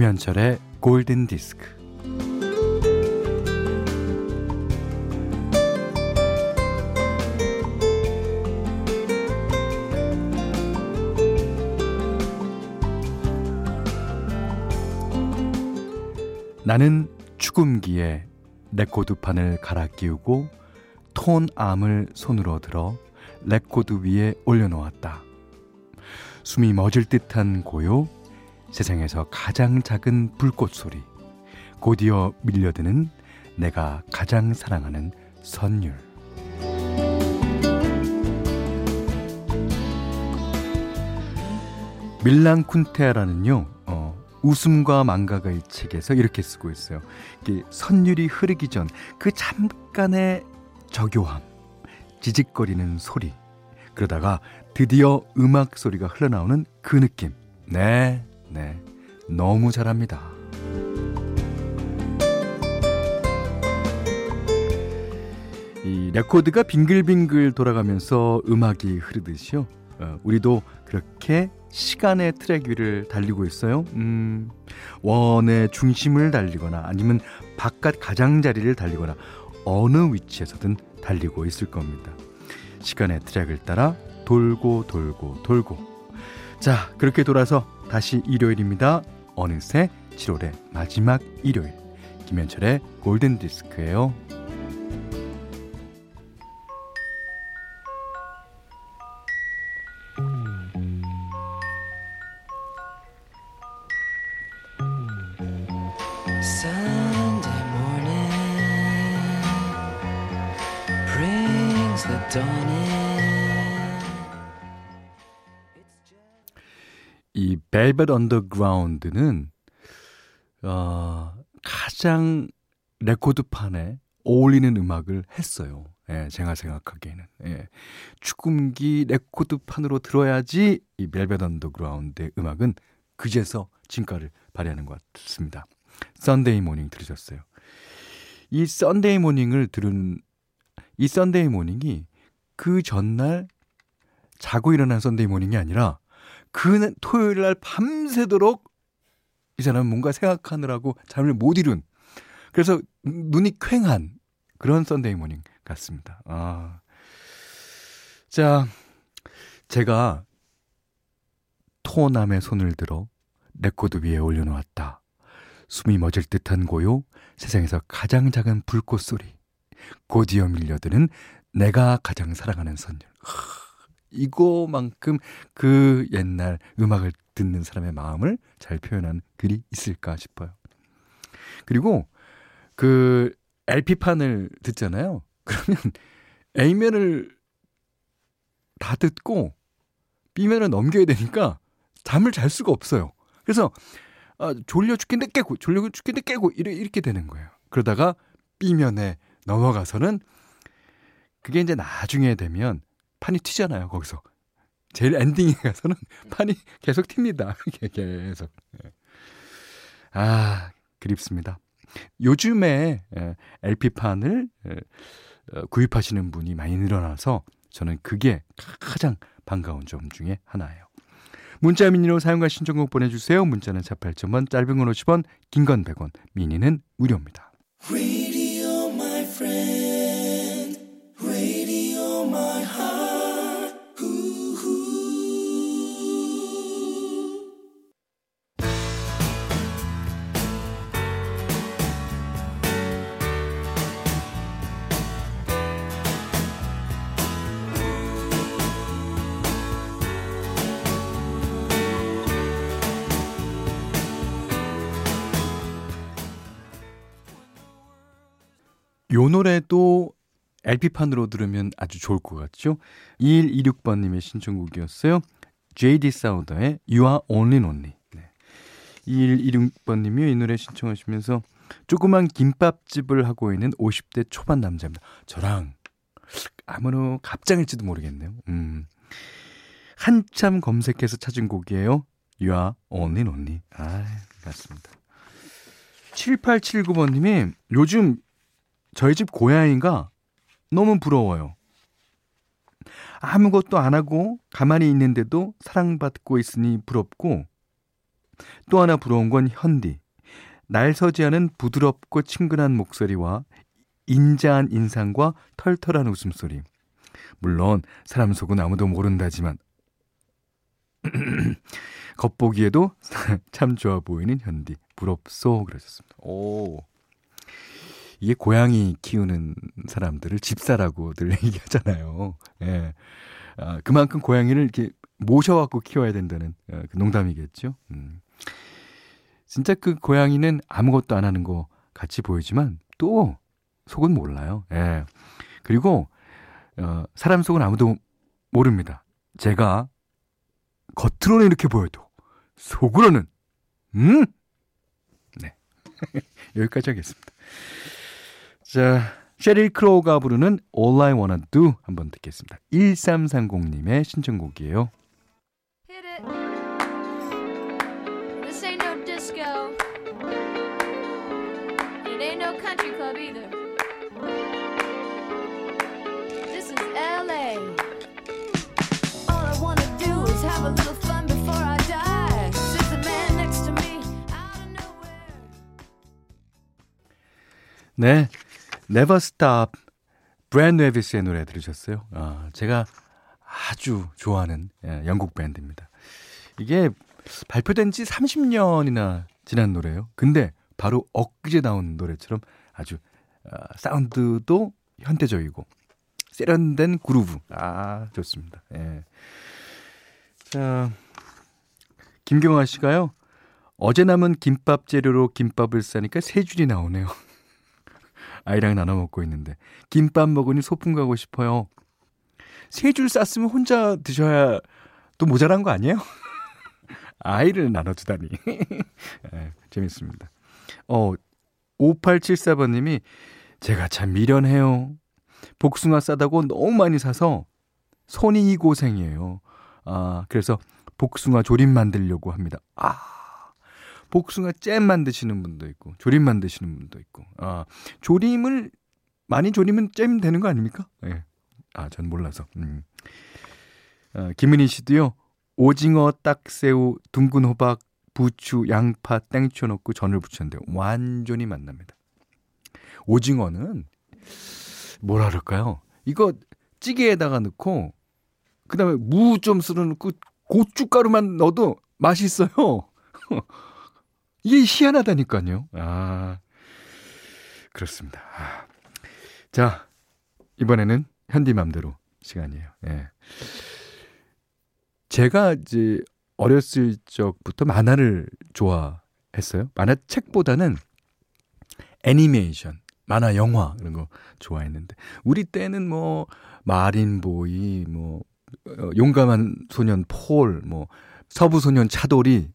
김현철의 골든 디스크. 나는 축음기에 레코드판을 갈아 끼우고 tonearm을 손으로 들어 레코드 위에 올려놓았다. 숨이 멎을 듯한 고요, 세상에서 가장 작은 불꽃 소리, 곧이어 밀려드는 내가 가장 사랑하는 선율. 밀랑 쿤테라는요, 어, 웃음과 이 책에서 이렇게 쓰고 있어요. 선율이 흐르기 전 그 잠깐의 저교함, 지직거리는 소리, 그러다가 드디어 음악 소리가 흘러나오는 그 느낌. 네, 네. 너무 잘합니다. 이 레코드가 빙글빙글 돌아가면서 음악이 흐르듯이요. 어, 우리도 그렇게 시간의 트랙 위를 달리고 있어요. 음, 원의 중심을 달리거나 아니면 바깥 가장자리를 달리거나 어느 위치에서든 달리고 있을 겁니다. 시간의 트랙을 따라 돌고 돌고 돌고. 자, 그렇게 돌아서 다시 일요일입니다. 어느새 7월의 마지막 일요일. 김현철의 골든 디스크예요. 벨벳 언더그라운드는 어, 가장 레코드판에 어울리는 음악을 했어요. 예, 제가 생각하기에는 예. 축음기 레코드판으로 들어야지 이 벨벳 언더그라운드의 음악은 그제서 진가를 발휘하는 것 같습니다. Sunday Morning 들으셨어요. 이 Sunday Morning을 들은 이 Sunday Morning이 그 전날 자고 일어난 Sunday Morning이 아니라 그 토요일 날 밤새도록 이 사람은 뭔가 생각하느라고 잠을 못 이룬 그래서 눈이 퀭한 그런 Sunday Morning 같습니다. 아. 자, 제가 tonearm을 손으로 들어 레코드 위에 올려놓았다. 숨이 멎을 듯한 고요, 세상에서 가장 작은 불꽃 소리, 곧이어 밀려드는 내가 가장 사랑하는 선율. 이거만큼 그 옛날 음악을 듣는 사람의 마음을 잘 표현한 글이 있을까 싶어요. 그리고 그 LP판을 듣잖아요. 그러면 A면을 다 듣고 B면을 넘겨야 되니까 잠을 잘 수가 없어요. 그래서 아, 졸려 죽겠는데 깨고 졸려 죽겠는데 깨고 이렇게 되는 거예요. 그러다가 B면에 넘어가서는 그게 이제 나중에 되면 판이 튀잖아요. 거기서 제일 엔딩에 가서는 판이 계속 튑니다. 계속. 아 그립습니다. 요즘에 LP판을 어, 구입하시는 분이 많이 늘어나서 저는 그게 가장 반가운 점 중에 하나예요. 문자 미니로 사용과 신청곡 보내주세요. 문자는 48.1, 짧은 건 50원, 긴 건 100원, 미니는 무료입니다. 요 노래도 LP판으로 들으면 아주 좋을 것 같죠? 2126번님의 신청곡이었어요. JD 사우더의 You Are Only Lonely. 네. 2126번님이 이 노래 신청하시면서 조그만 김밥집을 하고 있는 50대 초반 남자입니다. 저랑 아무로 갑장일지도 모르겠네요. 음. 한참 검색해서 찾은 곡이에요. You Are Only Lonely. 아, 맞습니다. 7879번님이 요즘 저희 집 고양이가 너무 부러워요. 아무것도 안 하고 가만히 있는데도 사랑받고 있으니 부럽고 또 하나 부러운 건 현디. 날 서지 않은 부드럽고 친근한 목소리와 인자한 인상과 털털한 웃음소리. 물론 사람 속은 아무도 모른다지만 겉보기에도 참 좋아 보이는 현디. 부럽소 그러셨습니다. 오. 이게 고양이 키우는 사람들을 집사라고들 얘기하잖아요. 예. 아, 그만큼 고양이를 이렇게 모셔갖고 키워야 된다는 어, 그 농담이겠죠. 음. 진짜 그 고양이는 아무것도 안 하는 거 같이 보이지만 또 속은 몰라요. 예. 그리고 어, 사람 속은 아무도 모릅니다. 제가 겉으로는 이렇게 보여도 속으로는 음? 네. 여기까지 하겠습니다. 자, 셰릴 크로우가 부르는 All I Wanna Do 한번 듣겠습니다. 1330님의 신청곡이에요. Hit it. This ain't no disco. It ain't no country club either. This is LA. All I wanna do is have a little fun before I die. Sits a man next to me out of nowhere. 네. Never Stop. 브랜드 웨비스의 노래 들으셨어요? 아, 제가 아주 좋아하는 예, 영국 밴드입니다. 이게 발표된 지 30년이나 지난 노래예요. 근데 바로 엊그제 나온 노래처럼 아주 아, 사운드도 현대적이고 세련된 그루브. 아, 좋습니다. 예. 자, 김경아 씨가요. 어제 남은 김밥 재료로 김밥을 싸니까 세 줄이 나오네요. 아이랑 나눠 먹고 있는데 김밥 먹으니 소풍 가고 싶어요. 세 줄 쌌으면 혼자 드셔야 또 모자란 거 아니에요? 아이를 나눠주다니. 네, 재밌습니다. 어, 5874번님이 제가 참 미련해요. 복숭아 싸다고 너무 많이 사서 손이 이 고생이에요. 아, 그래서 복숭아 조림 만들려고 합니다. 아, 복숭아 잼 만드시는 분도 있고, 조림 만드시는 분도 있고, 아, 조림을, 많이 조리면 잼 되는 거 아닙니까? 예. 네. 아, 전 몰라서. 음. 아, 김은희 씨도요, 오징어, 딱새우, 둥근 호박, 부추, 양파, 땡초 넣고 전을 부쳤는데 완전히 만납니다. 오징어는 뭐라 그럴까요? 이거 찌개에다가 넣고 그다음에 무 좀 쓸어 넣고 고춧가루만 넣어도 맛있어요. 이게 희한하다니까요. 아 그렇습니다. 아. 자 이번에는 현디맘대로 시간이에요. 예. 제가 이제 어렸을 적부터 만화를 좋아했어요. 만화책보다는 애니메이션, 만화 영화 이런 거 좋아했는데 우리 때는 뭐 마린보이, 뭐 어, 용감한 소년 폴, 뭐 서부 소년 차돌이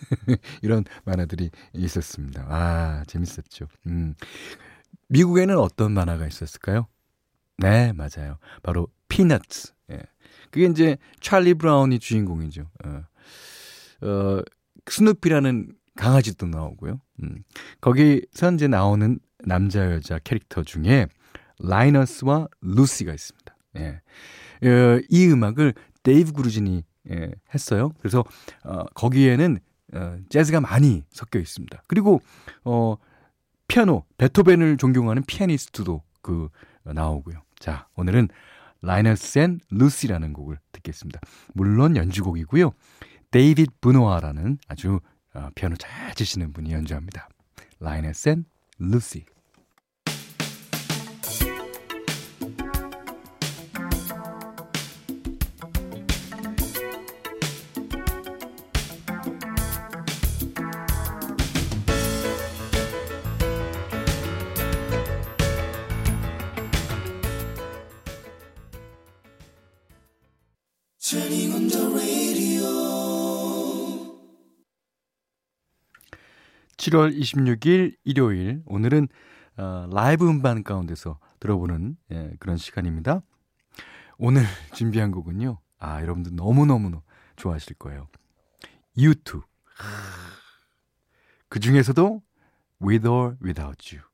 이런 만화들이 있었습니다. 아 재밌었죠. 음. 미국에는 어떤 만화가 있었을까요? 네 맞아요. 바로 Peanuts. 예. 그게 이제 찰리 브라운이 주인공이죠. 어. 어, 스누피라는 강아지도 나오고요. 음. 거기서 이제 나오는 남자 여자 캐릭터 중에 라이너스와 루시가 있습니다. 예. 어, 이 음악을 데이브 그루진이 예, 했어요. 그래서 어, 거기에는 어, 재즈가 많이 섞여 있습니다. 그리고 어, 피아노 베토벤을 존경하는 피아니스트도 그 어, 나오고요. 자, 오늘은 Linus and Lucy라는 곡을 듣겠습니다. 물론 연주곡이고요. 데이빗 브노아라는 아주 어, 피아노 잘 치시는 분이 연주합니다. Linus and Lucy. 7월 26일 일요일 오늘은 어, 라이브 음반 가운데서 들어보는 예, 그런 시간입니다. 오늘 준비한 곡은요. 아 여러분들 너무너무 좋아하실 거예요. U2 그 중에서도 With or Without You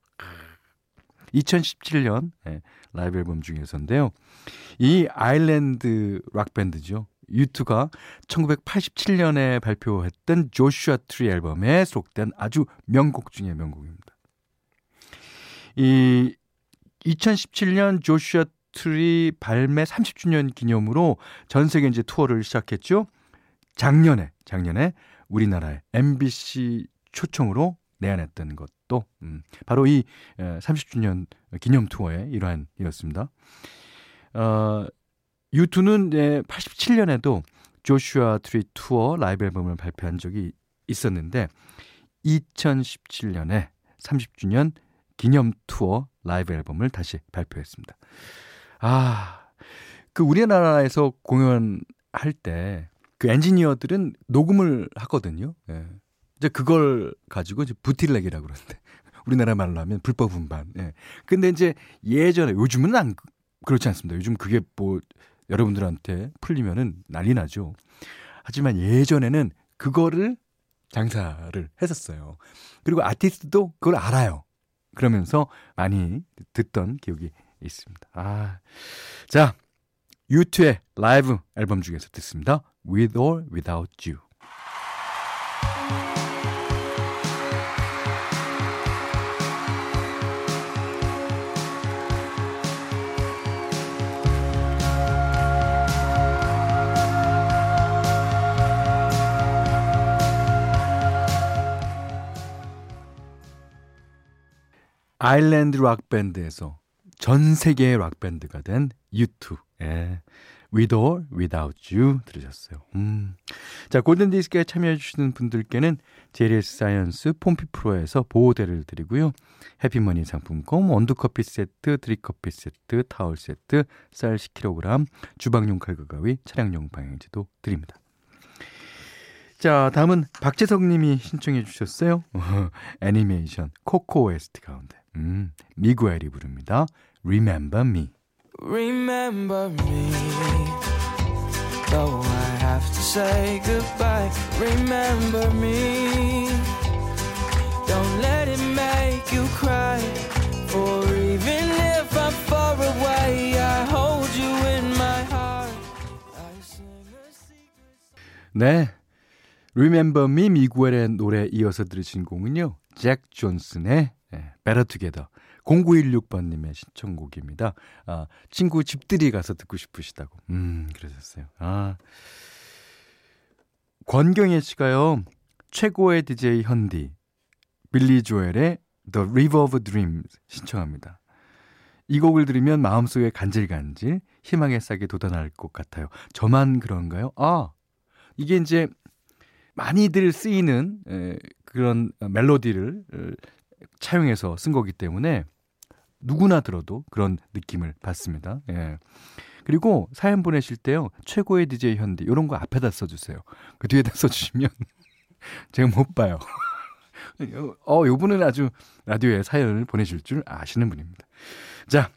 2017년 예, 라이브 앨범 중에서인데요. 이 아일랜드 락 밴드죠. 유투가 1987년에 발표했던 Joshua Tree 앨범에 수록된 아주 명곡 중의 명곡입니다. 이 2017년 Joshua Tree 발매 30주년 기념으로 전 세계 이제 투어를 시작했죠. 작년에 작년에 우리나라의 MBC 초청으로 내한했던 것 도 음, 바로 이 30주년 기념 투어의 일환이었습니다. 어, U2는 네, 87년에도 Joshua Tree 투어 라이브 앨범을 발표한 적이 있었는데 2017년에 30주년 기념 투어 라이브 앨범을 다시 발표했습니다. 아, 그 우리나라에서 공연할 때 그 엔지니어들은 녹음을 하거든요. 예. 이제 그걸 가지고 이제 bootleg이라고 그러는데 우리나라 말로 하면 불법 음반. 예. 근데 이제 예전에 요즘은 안 그렇지 않습니다. 요즘 그게 뭐 여러분들한테 풀리면은 난리 나죠. 하지만 예전에는 그거를 장사를 했었어요. 그리고 아티스트도 그걸 알아요. 그러면서 많이 듣던 기억이 있습니다. 아. 자, U2의 라이브 앨범 중에서 듣습니다. With or Without You. 아일랜드 락 밴드에서 전 세계의 락 밴드가 된 U2. 예. With or Without You 들으셨어요. 음. 자, 골든 디스크에 참여해 주시는 분들께는 JLS 사이언스 폼피 프로에서 보호대를 드리고요. 해피머니 상품권, 원두커피 세트, 드립커피 세트, 타월 세트, 쌀 10kg, 주방용 칼과 가위, 차량용 방향제도 드립니다. 자, 다음은 박재석 님이 신청해 주셨어요. 애니메이션 코코 OST 가운데. 음, 미구엘이 부릅니다. Remember Me. Remember me, though I have to say goodbye. Remember me, don't let it make you cry. For even if I'm far away, I hold you in my heart. I sing a secret. 네. Remember Me 미구엘의 노래 이어서 들으신 곡은요. 잭 존슨의 네, Better Together. 0916번님의 신청곡입니다. 아, 친구 집들이 가서 듣고 싶으시다고. 음, 그러셨어요. 아. 권경혜 씨가요, 최고의 DJ 현디, 빌리 조엘의 The River of Dreams 신청합니다. 이 곡을 들으면 마음속에 간질간질 희망의 싹이 돋아날 것 같아요. 저만 그런가요? 아, 이게 이제 많이들 쓰이는 에, 그런 멜로디를 에, 차용해서 쓴 거기 때문에 누구나 들어도 그런 느낌을 받습니다. 예. 그리고 사연 보내실 때요. 최고의 DJ 현디 이런 거 앞에다 써주세요. 그 뒤에다 써주시면 제가 못 봐요. 어, 요 분은 아주 라디오에 사연을 보내실 줄 아시는 분입니다. 자,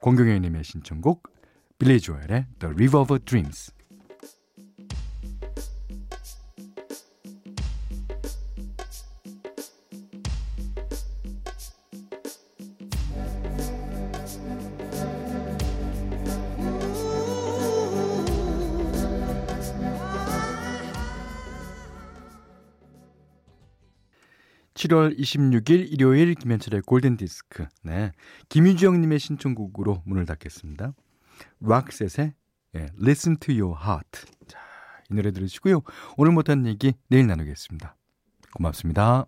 권경혜 님의 신청곡 빌리 조엘의 The River of Dreams. (7월 26일) 일요일 김현철의 골든 디스크. 네. 김유지영 님의 신청곡으로 문을 닫겠습니다. 락셋의 예, Listen to Your Heart. 자, 이 노래 들으시고요. 오늘 못한 얘기 내일 나누겠습니다. 고맙습니다.